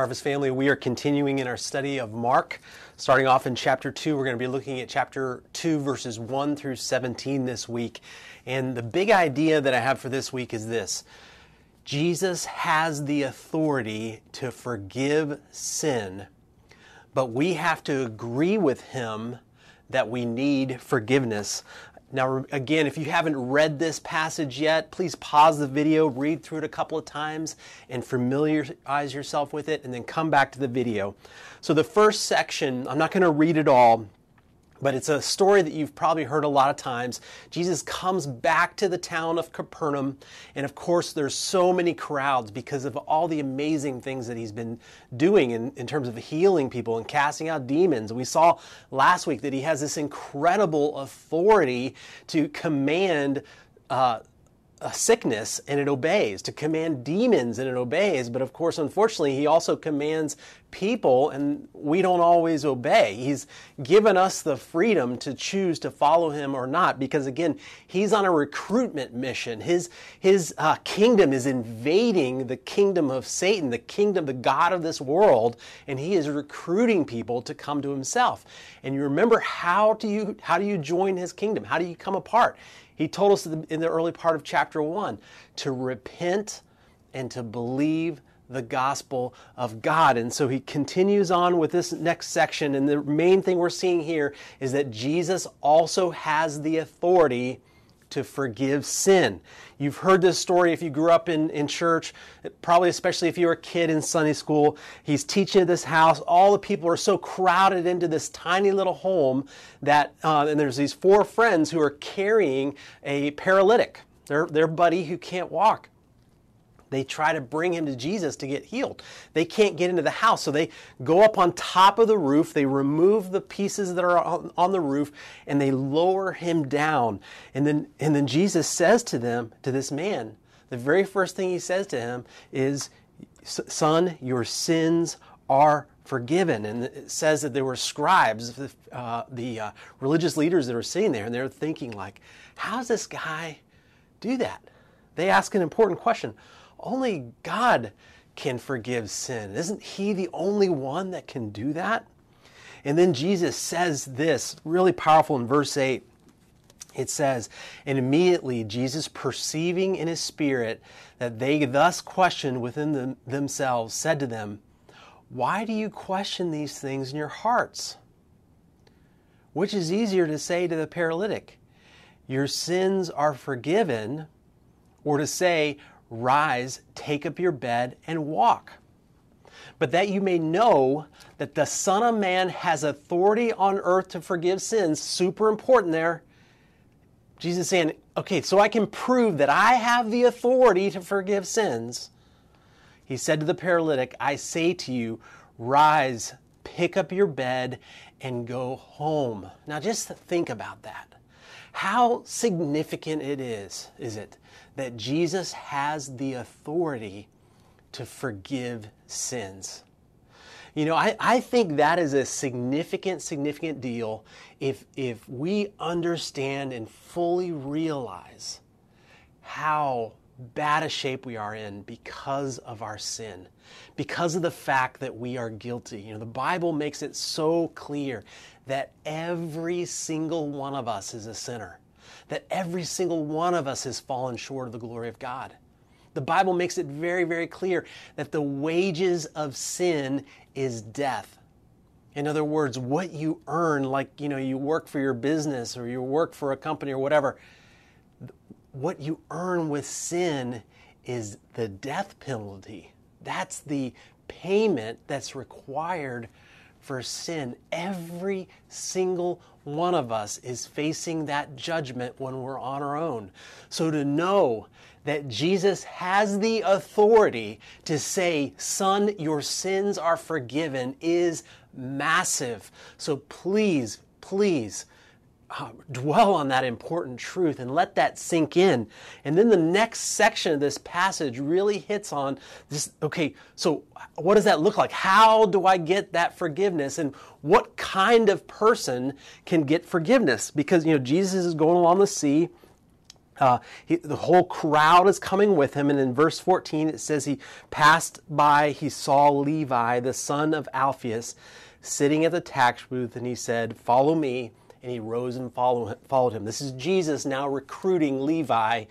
Harvest family, we are continuing in our study of Mark. Starting off in chapter 2, we're going to be looking at chapter 2, verses 1 through 17 this week. And the big idea that I have for this week is this Jesus has the authority to forgive sin, but we have to agree with him that we need forgiveness. Now, again, if you haven't read this passage yet, please pause the video, read through it a couple of times, and familiarize yourself with it, and then come back to the video. So, the first section, I'm not going to read it all, but it's a story that you've probably heard a lot of times. Jesus comes back to the town of Capernaum, and of course, there's so many crowds because of all the amazing things that he's been doing in, in terms of healing people and casting out demons. We saw last week that he has this incredible authority to command uh, a sickness and it obeys, to command demons and it obeys. But of course, unfortunately, he also commands people and we don't always obey. He's given us the freedom to choose to follow him or not because again, he's on a recruitment mission. His, his uh, kingdom is invading the kingdom of Satan, the kingdom, the God of this world, and he is recruiting people to come to himself. And you remember how do you, how do you join his kingdom? How do you come apart? He told us in the early part of chapter 1 to repent and to believe the gospel of God. And so he continues on with this next section. And the main thing we're seeing here is that Jesus also has the authority to forgive sin. You've heard this story if you grew up in, in church, probably especially if you were a kid in Sunday school. He's teaching at this house. All the people are so crowded into this tiny little home that, uh, and there's these four friends who are carrying a paralytic, their, their buddy who can't walk. They try to bring him to Jesus to get healed. They can't get into the house, so they go up on top of the roof. They remove the pieces that are on, the roof and they lower him down. And then, and then Jesus says to them, to this man, the very first thing he says to him is, Son, your sins are forgiven. And it says that there were scribes, uh, the uh, religious leaders that were sitting there, and they're thinking, like, how does this guy do that? They ask an important question only God can forgive sin. Isn't He the only one that can do that? And then Jesus says this really powerful in verse 8. It says, And immediately Jesus, perceiving in his spirit that they thus questioned within them, themselves, said to them, Why do you question these things in your hearts? Which is easier to say to the paralytic, Your sins are forgiven, or to say, Rise, take up your bed, and walk. But that you may know that the Son of Man has authority on earth to forgive sins, super important there. Jesus saying, okay, so I can prove that I have the authority to forgive sins. He said to the paralytic, I say to you, rise, pick up your bed, and go home. Now just think about that. How significant it is, is it, that Jesus has the authority to forgive sins. You know, I, I think that is a significant, significant deal if, if we understand and fully realize how bad a shape we are in because of our sin, because of the fact that we are guilty. You know, the Bible makes it so clear that every single one of us is a sinner that every single one of us has fallen short of the glory of God. The Bible makes it very, very clear that the wages of sin is death. In other words, what you earn, like you know, you work for your business or you work for a company or whatever, what you earn with sin is the death penalty. That's the payment that's required for sin. Every single one of us is facing that judgment when we're on our own. So to know that Jesus has the authority to say, Son, your sins are forgiven is massive. So please, please uh, dwell on that important truth and let that sink in. And then the next section of this passage really hits on this okay, so what does that look like? How do I get that forgiveness? And what kind of person can get forgiveness? Because, you know, Jesus is going along the sea. Uh, he, the whole crowd is coming with him, and in verse 14 it says he passed by, he saw Levi, the son of Alphaeus, sitting at the tax booth, and he said, Follow me. And he rose and follow, followed him. This is Jesus now recruiting Levi,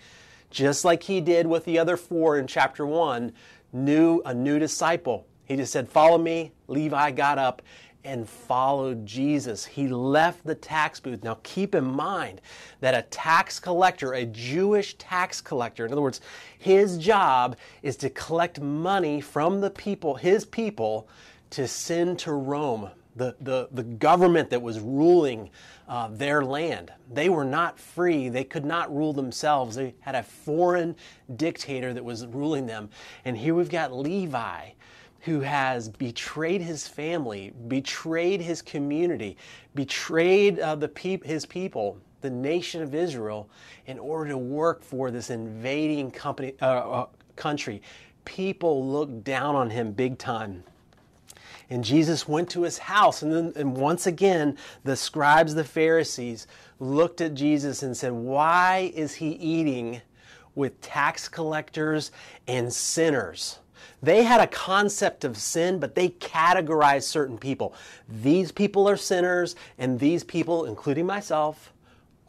just like he did with the other four in chapter 1, new, a new disciple. He just said, Follow me. Levi got up and followed Jesus. He left the tax booth. Now, keep in mind that a tax collector, a Jewish tax collector, in other words, his job is to collect money from the people, his people, to send to Rome, the, the, the government that was ruling uh, their land. They were not free. They could not rule themselves. They had a foreign dictator that was ruling them. And here we've got Levi who has betrayed his family, betrayed his community, betrayed uh, the peop- his people, the nation of Israel, in order to work for this invading company, uh, uh, country. People looked down on him big time. And Jesus went to his house, and then and once again, the scribes, the Pharisees, looked at Jesus and said, Why is he eating with tax collectors and sinners? They had a concept of sin, but they categorized certain people. These people are sinners, and these people, including myself,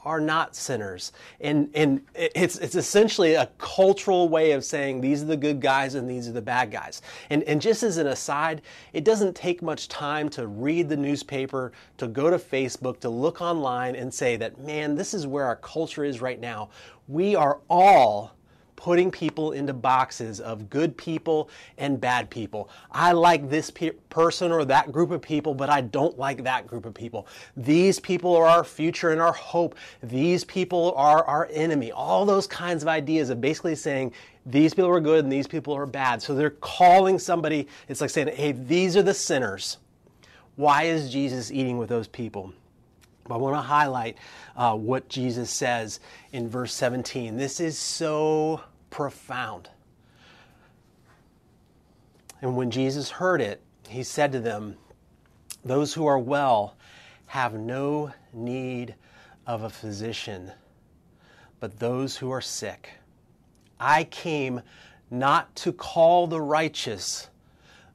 are not sinners. And, and it's, it's essentially a cultural way of saying these are the good guys and these are the bad guys. And, and just as an aside, it doesn't take much time to read the newspaper, to go to Facebook, to look online and say that, man, this is where our culture is right now. We are all putting people into boxes of good people and bad people. I like this pe- person or that group of people, but I don't like that group of people. These people are our future and our hope. These people are our enemy. All those kinds of ideas of basically saying these people are good and these people are bad. So they're calling somebody, it's like saying, hey, these are the sinners. Why is Jesus eating with those people? I want to highlight uh, what Jesus says in verse 17. This is so profound. And when Jesus heard it, he said to them, Those who are well have no need of a physician, but those who are sick. I came not to call the righteous,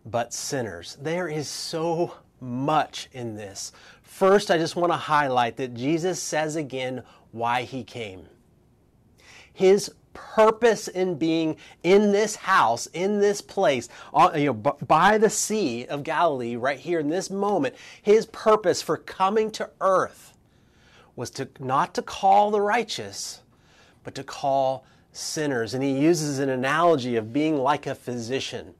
but sinners. There is so much in this. First, I just want to highlight that Jesus says again why he came. His purpose in being in this house, in this place, you know, by the Sea of Galilee, right here in this moment, his purpose for coming to earth was to not to call the righteous, but to call sinners. And he uses an analogy of being like a physician.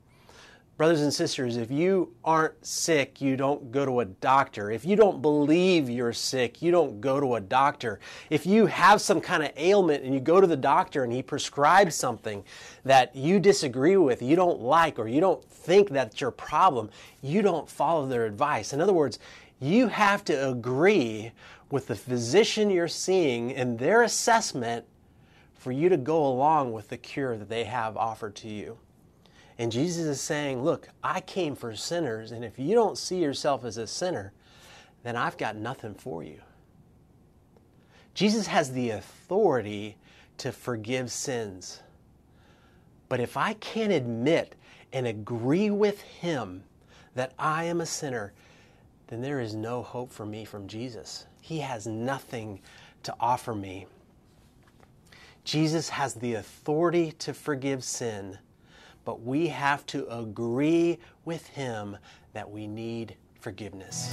Brothers and sisters, if you aren't sick, you don't go to a doctor. If you don't believe you're sick, you don't go to a doctor. If you have some kind of ailment and you go to the doctor and he prescribes something that you disagree with, you don't like, or you don't think that's your problem, you don't follow their advice. In other words, you have to agree with the physician you're seeing and their assessment for you to go along with the cure that they have offered to you. And Jesus is saying, Look, I came for sinners, and if you don't see yourself as a sinner, then I've got nothing for you. Jesus has the authority to forgive sins. But if I can't admit and agree with Him that I am a sinner, then there is no hope for me from Jesus. He has nothing to offer me. Jesus has the authority to forgive sin but we have to agree with Him that we need forgiveness.